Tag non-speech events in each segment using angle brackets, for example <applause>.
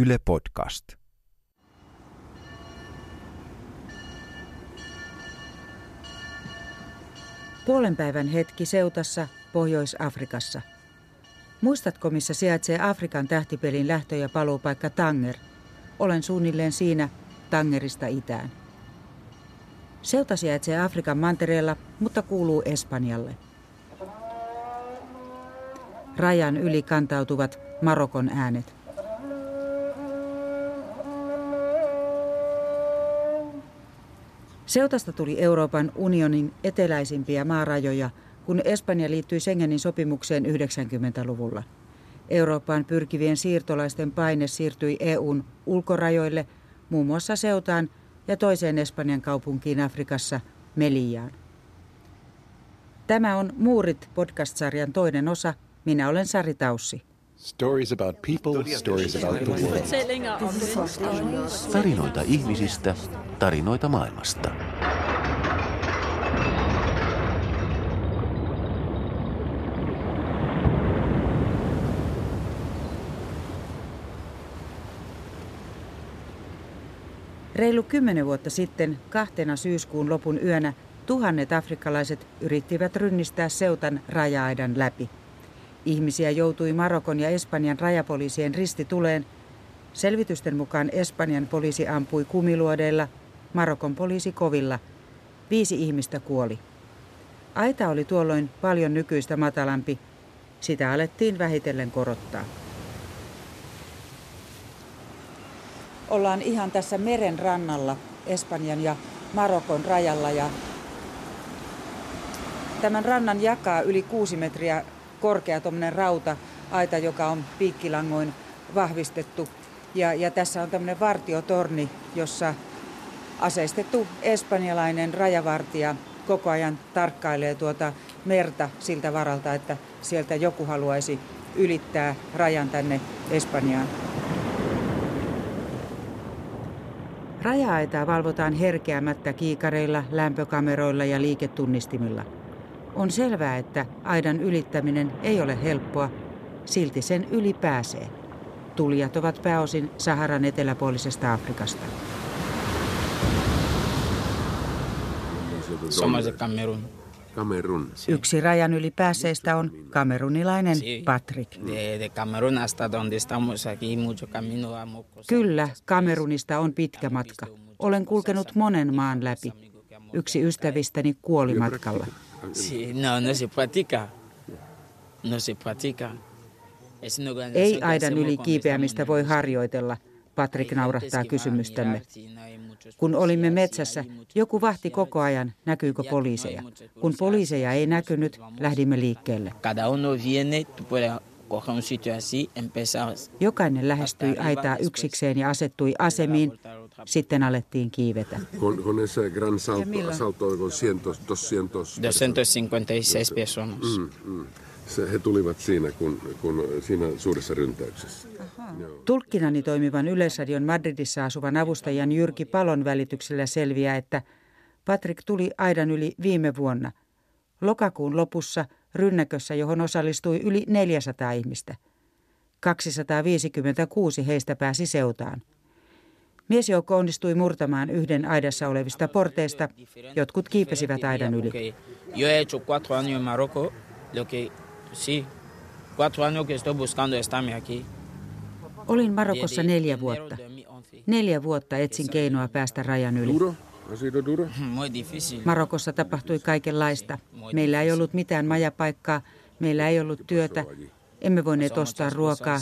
Yle Podcast. Puolen päivän hetki Seutassa, Pohjois-Afrikassa. Muistatko, missä sijaitsee Afrikan tähtipelin lähtö- ja paluupaikka Tanger? Olen suunnilleen siinä Tangerista itään. Seuta sijaitsee Afrikan mantereella, mutta kuuluu Espanjalle. Rajan yli kantautuvat Marokon äänet. Seutasta tuli Euroopan unionin eteläisimpiä maarajoja, kun Espanja liittyi Schengenin sopimukseen 90-luvulla. Eurooppaan pyrkivien siirtolaisten paine siirtyi EUn ulkorajoille, muun muassa Seutaan ja toiseen Espanjan kaupunkiin Afrikassa, Meliaan. Tämä on Muurit podcast-sarjan toinen osa. Minä olen Sari Taussi. Stories about people, stories about the world. Tarinoita ihmisistä, tarinoita maailmasta. Reilu kymmenen vuotta sitten, kahtena syyskuun lopun yönä, tuhannet afrikkalaiset yrittivät rynnistää Seutan raja-aidan läpi. Ihmisiä joutui Marokon ja Espanjan rajapoliisien ristituleen. Selvitysten mukaan Espanjan poliisi ampui kumiluodeilla, Marokon poliisi kovilla. Viisi ihmistä kuoli. Aita oli tuolloin paljon nykyistä matalampi. Sitä alettiin vähitellen korottaa. Ollaan ihan tässä meren rannalla Espanjan ja Marokon rajalla ja tämän rannan jakaa yli kuusi metriä korkea tuommoinen rauta-aita, joka on piikkilangoin vahvistettu. Ja, ja tässä on tämmöinen vartiotorni, jossa aseistettu espanjalainen rajavartija koko ajan tarkkailee tuota merta siltä varalta, että sieltä joku haluaisi ylittää rajan tänne Espanjaan. Raja-aitaa valvotaan herkeämättä kiikareilla, lämpökameroilla ja liiketunnistimilla. On selvää, että aidan ylittäminen ei ole helppoa, silti sen yli pääsee. Tulijat ovat pääosin Saharan eteläpuolisesta Afrikasta. Kamerun. Yksi rajan yli päässeistä on kamerunilainen. Patrick. De, de Camerún hasta donde estamos aquí, mucho camino vamos. cosas, Kyllä, Kamerunista on pitkä matka. Olen kulkenut monen maan läpi. Yksi ystävistäni kuoli matkalla. Sí, no, no se practica. No se practica. Es una organización Ei aidan yli kiipeämistä voi harjoitella, Patrick Hay naurahtaa gentes que van a kysymystämme. no Kun olimme metsässä, joku vahti koko ajan, näkyykö no poliiseja. Kun poliiseja ei nosotros näkynyt, lähdimme liikkeelle. Jokainen lähestyi aitaa yksikseen ja asettui asemiin. Sitten alettiin kiivetä. Con, con ese gran salto, salto con cientos, 200. 256 personas. Mm, mm. Se, he tulivat siinä, kun, kun siinä suuressa ryntäyksessä. Tulkkinani toimivan Yleisradion Madridissa asuvan avustajan Jyrki Palon välityksellä selviää, että Patrick tuli aidan yli viime vuonna. Lokakuun lopussa rynnäkössä, johon osallistui yli 400 ihmistä. 256 heistä pääsi seutaan. Miesjoukko onnistui murtamaan yhden aidassa olevista porteista. Jotkut kiipesivät aidan yli. Olin Marokossa neljä vuotta. 2011. Neljä vuotta etsin keinoa päästä rajan yli. <laughs> Marokossa tapahtui kaikenlaista. Meillä ei ollut mitään majapaikkaa, meillä ei ollut työtä, emme voineet ostaa ruokaa.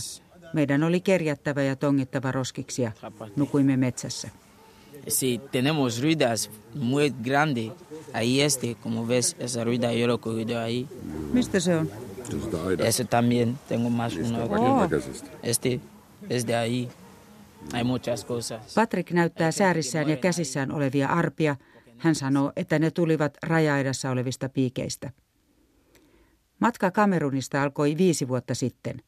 Meidän oli kerjättävä ja tongittava roskiksia. Nukuimme metsässä. Sí, tenemos ruidas muy grandes. Ahí este, como ves, esa ruida yo lo cogido ahí. Mistä se on? Ese también, tengo más uno aquí. Este es de ahí. Hay muchas cosas. Patrick näyttää säärissään ja käsissään olevia arpia. Hän sanoo, että ne tulivat raja-aidassa olevista piikeistä. Matka Kamerunista alkoi viisi vuotta sitten.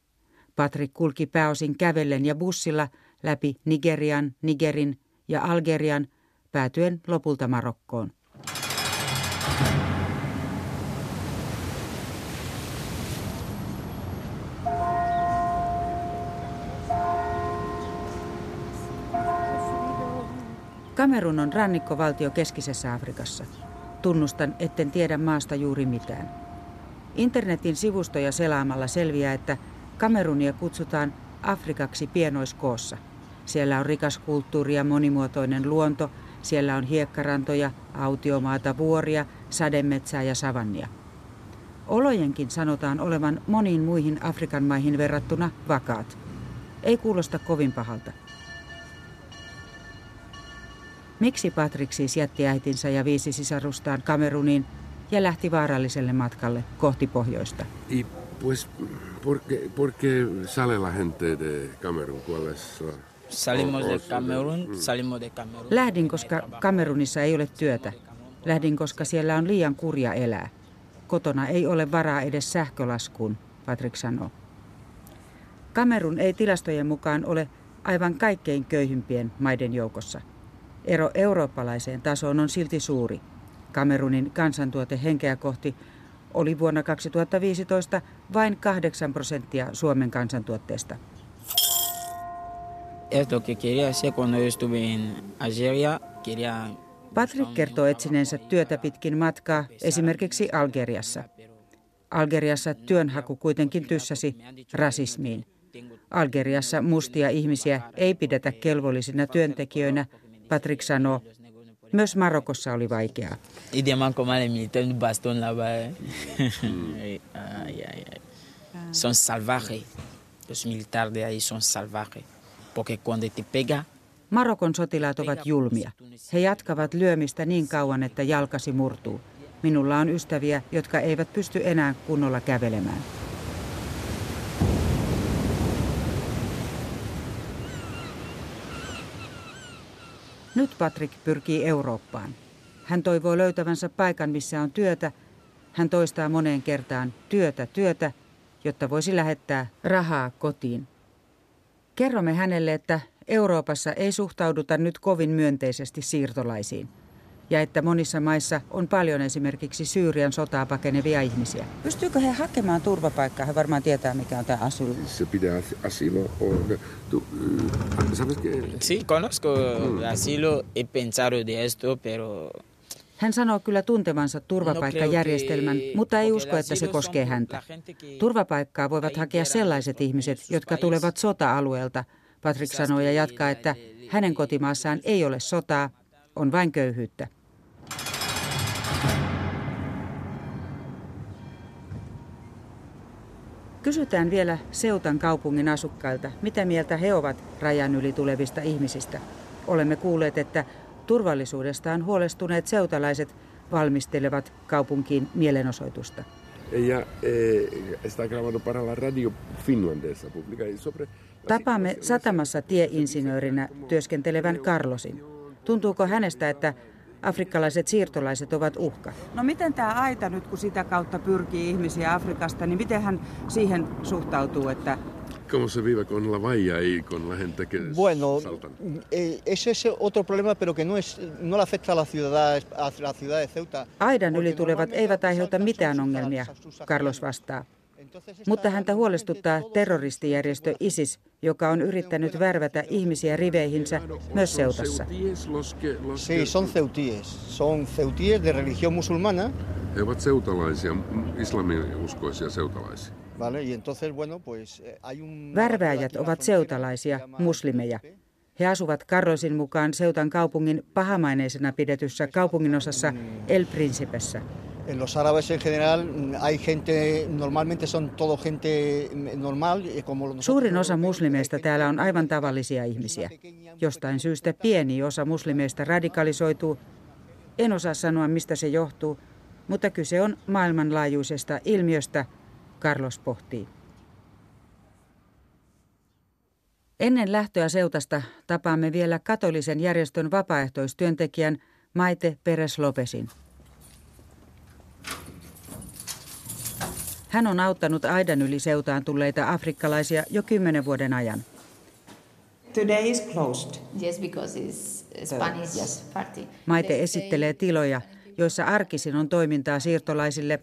Patrick kulki pääosin kävellen ja bussilla läpi Nigerian, Nigerin ja Algerian, päätyen lopulta Marokkoon. Kamerun on rannikkovaltio keskisessä Afrikassa. Tunnustan, etten tiedä maasta juuri mitään. Internetin sivustoja selaamalla selviää, että Kamerunia kutsutaan Afrikaksi pienoiskoossa. Siellä on rikas kulttuuri ja monimuotoinen luonto, siellä on hiekkarantoja, autiomaata, vuoria, sademetsää ja savannia. Olojenkin sanotaan olevan moniin muihin Afrikan maihin verrattuna vakaat. Ei kuulosta kovin pahalta. Miksi Patrick siis jätti äitinsä ja viisi sisarustaan Kameruniin ja lähti vaaralliselle matkalle kohti pohjoista? Pues, ¿por qué, por qué sale la gente de Camerún? ¿Cuál es la- Salimos de Camerún, Mm. salimos de Camerún. Lähdin, koska Kamerunissa ei ole työtä. Lähdin, koska siellä on liian kurja elää. Kotona ei ole varaa edes sähkölaskuun, Patrick sanoo. Kamerun ei tilastojen mukaan ole aivan kaikkein köyhimpien maiden joukossa. Ero eurooppalaiseen tasoon on silti suuri. Kamerunin kansantuote henkeä kohti oli vuonna 2015 vain 8 prosenttia Suomen kansantuotteesta. Patrick kertoo etsineensä työtä pitkin matkaa esimerkiksi Algeriassa. Algeriassa työnhaku kuitenkin tyssäsi rasismiin. Algeriassa mustia ihmisiä ei pidetä kelvollisina työntekijöinä, Patrick sanoo. Myös Marokossa oli vaikeaa. Los militares ahí son. Porque cuando te pega, Marokon sotilaat ovat julmia. He jatkavat lyömistä niin kauan, että jalkasi murtuu. Minulla on ystäviä, jotka eivät pysty enää kunnolla kävelemään. Nyt Patrick pyrkii Eurooppaan. Hän toivoo löytävänsä paikan, missä on työtä. Hän toistaa moneen kertaan työtä, työtä, jotta voisi lähettää rahaa kotiin. Kerromme hänelle, että Euroopassa ei suhtauduta nyt kovin myönteisesti siirtolaisiin ja että monissa maissa on paljon esimerkiksi Syyrian sotaa pakenevia ihmisiä. Pystyykö he hakemaan turvapaikkaa? He varmaan tietää, mikä on tämä asyl. Se as- asilo o... Tú, ¿Sabes qué? sí, conozco el asilo, he pensado de esto, pero Hän sanoo kyllä tuntevansa turvapaikkajärjestelmän, mutta ei usko, että se koskee häntä. Turvapaikkaa voivat hakea sellaiset ihmiset, jotka tulevat sota-alueelta. Patrick sanoo ja jatkaa, että hänen kotimaassaan ei ole sotaa, on vain köyhyyttä. Kysytään vielä Seutan kaupungin asukkailta, mitä mieltä he ovat rajan yli tulevista ihmisistä. Olemme kuulleet, että turvallisuudestaan huolestuneet seutalaiset valmistelevat kaupunkiin mielenosoitusta. Ella eh, está grabando para la radio finlandesa pública y sobre... Tapaamme satamassa tieinsinöörinä työskentelevän Carlosin. Tuntuuko hänestä, että afrikkalaiset siirtolaiset ovat uhka? No miten tämä aita nyt, kun sitä kautta pyrkii ihmisiä Afrikasta, niin miten hän siihen suhtautuu, että ¿Cómo se vive con la valla y con la gente que Bueno, saltan? eh, ese es otro problema, pero que no es no le afecta a la ciudad a la ciudad de Ceuta. aidan yli tulevat eivät aiheuta mitään ongelmia, Carlos vastaa. Mutta häntä huolestuttaa terroristijärjestö ISIS, joka on yrittänyt värvätä ihmisiä riveihinsä myös Seutassa. ceutíes los que, los Sí, que- son ceutíes. Son ceutíes de religión musulmana, He ovat seutalaisia, islamiuskoisia seutalaisia. ¿vale? Y entonces, bueno, pues eh, hay un... Värvääjät ovat seutalaisia, muslimeja. He asuvat Carlosin mukaan Seutan kaupungin pahamaineisena pidetyssä kaupunginosassa El Principessä. En los árabes en general mm, hay gente, normalmente son todo gente mm, normal. eh, Como Suurin osa muslimeista täällä on aivan tavallisia ihmisiä. Jostain syystä pieni osa muslimeista radikalisoituu. En osaa sanoa, mistä se johtuu, mutta kyse on maailmanlaajuisesta ilmiöstä, Carlos pohtii. Ennen lähtöä Seutasta tapaamme vielä katolisen järjestön vapaaehtoistyöntekijän Maite Peres Lopesin. Hän on auttanut aidan yli seutaan tulleita afrikkalaisia jo kymmenen vuoden ajan. Today is closed. Yes, because it's Spanish yes. party. Maite esittelee tiloja, joissa arkisin on toimintaa siirtolaisille.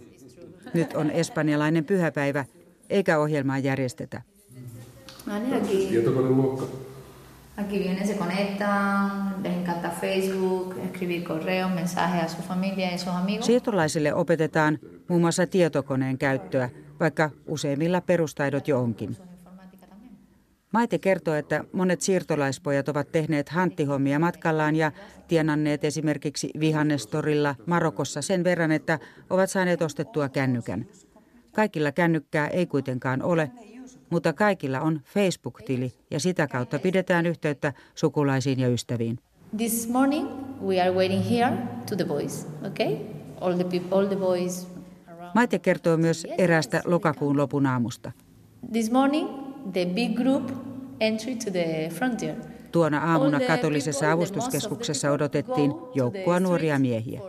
Nyt on espanjalainen pyhäpäivä, eikä ohjelmaa järjestetä. Manera que Tietokoneluokka. Aquí vienen, se conectan, les encanta Facebook, escribir correos, mensajes a su familia y sus amigos. Siirtolaisille opetetaan muun muassa tietokoneen käyttöä, vaikka useimmilla perustaidot jo onkin. Maite kertoo, että monet siirtolaispojat ovat tehneet hanttihommia matkallaan ja tienanneet esimerkiksi vihannestorilla Marokossa sen verran, että ovat saaneet ostettua kännykän. Kaikilla kännykkää ei kuitenkaan ole, mutta kaikilla on Facebook-tili ja sitä kautta pidetään yhteyttä sukulaisiin ja ystäviin. This morning we are waiting here to the boys, okay? All the people, all the boys Maite kertoo myös eräästä lokakuun lopun aamusta. This morning the big group entry to the frontier. Tuona aamuna katolisessa avustuskeskuksessa odotettiin joukkoa nuoria miehiä.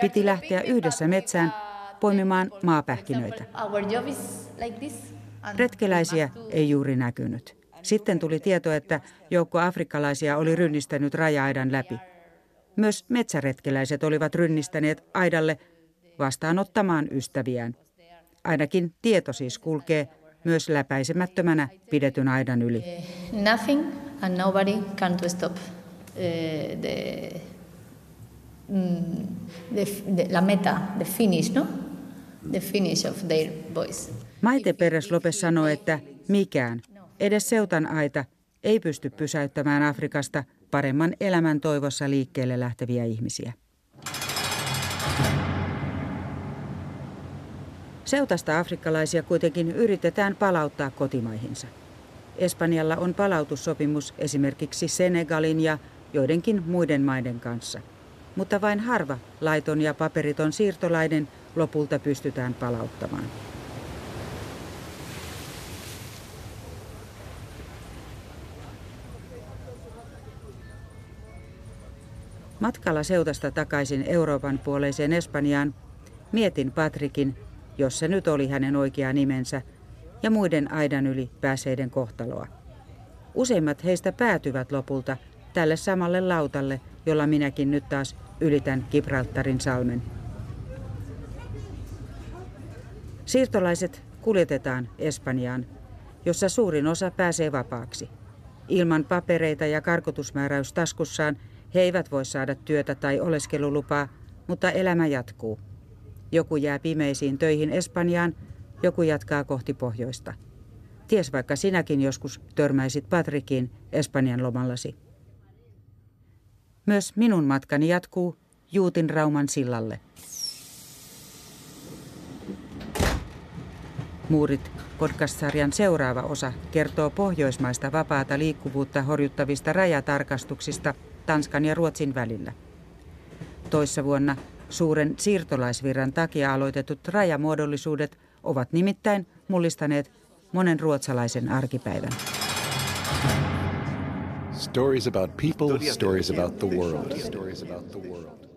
Piti lähteä yhdessä metsään poimimaan maapähkinöitä. Retkeläisiä ei juuri näkynyt. Sitten tuli tieto, että joukko afrikkalaisia oli rynnistänyt raja-aidan läpi. Myös metsäretkeläiset olivat rynnistäneet aidalle vastaanottamaan ystäviään. Ainakin tieto siis kulkee myös läpäisemättömänä pidetyn aidan yli. Nothing and nobody can to stop uh, the, mm, the, the la meta, the finish, no? The finish of their boys. Maite Peres Lopes sanoi, että mikään, edes seutan aita, ei pysty pysäyttämään Afrikasta paremman elämän toivossa liikkeelle lähteviä ihmisiä. Seutasta afrikkalaisia kuitenkin yritetään palauttaa kotimaihinsa. Espanjalla on palautussopimus esimerkiksi Senegalin ja joidenkin muiden maiden kanssa. Mutta vain harva laiton ja paperiton siirtolainen lopulta pystytään palauttamaan. Matkalla seutasta takaisin Euroopan puoleiseen Espanjaan mietin Patrikin, jos se nyt oli hänen oikea nimensä, ja muiden aidan yli pääseiden kohtaloa. Useimmat heistä päätyvät lopulta tälle samalle lautalle, jolla minäkin nyt taas ylitän Gibraltarin salmen. Siirtolaiset kuljetetaan Espanjaan, jossa suurin osa pääsee vapaaksi. Ilman papereita ja karkotusmääräys taskussaan he eivät voi saada työtä tai oleskelulupaa, mutta elämä jatkuu. Joku jää pimeisiin töihin Espanjaan, joku jatkaa kohti pohjoista. Ties vaikka sinäkin joskus törmäisit Patrikiin Espanjan lomallasi. Myös minun matkani jatkuu Juutin Rauman sillalle. Muurit podcast-sarjan seuraava osa kertoo pohjoismaista vapaata liikkuvuutta horjuttavista rajatarkastuksista Tanskan ja Ruotsin välillä. Toissa vuonna suuren siirtolaisvirran takia aloitetut rajamuodollisuudet ovat nimittäin mullistaneet monen ruotsalaisen arkipäivän. Stories about people, stories about the world. Stories about the world.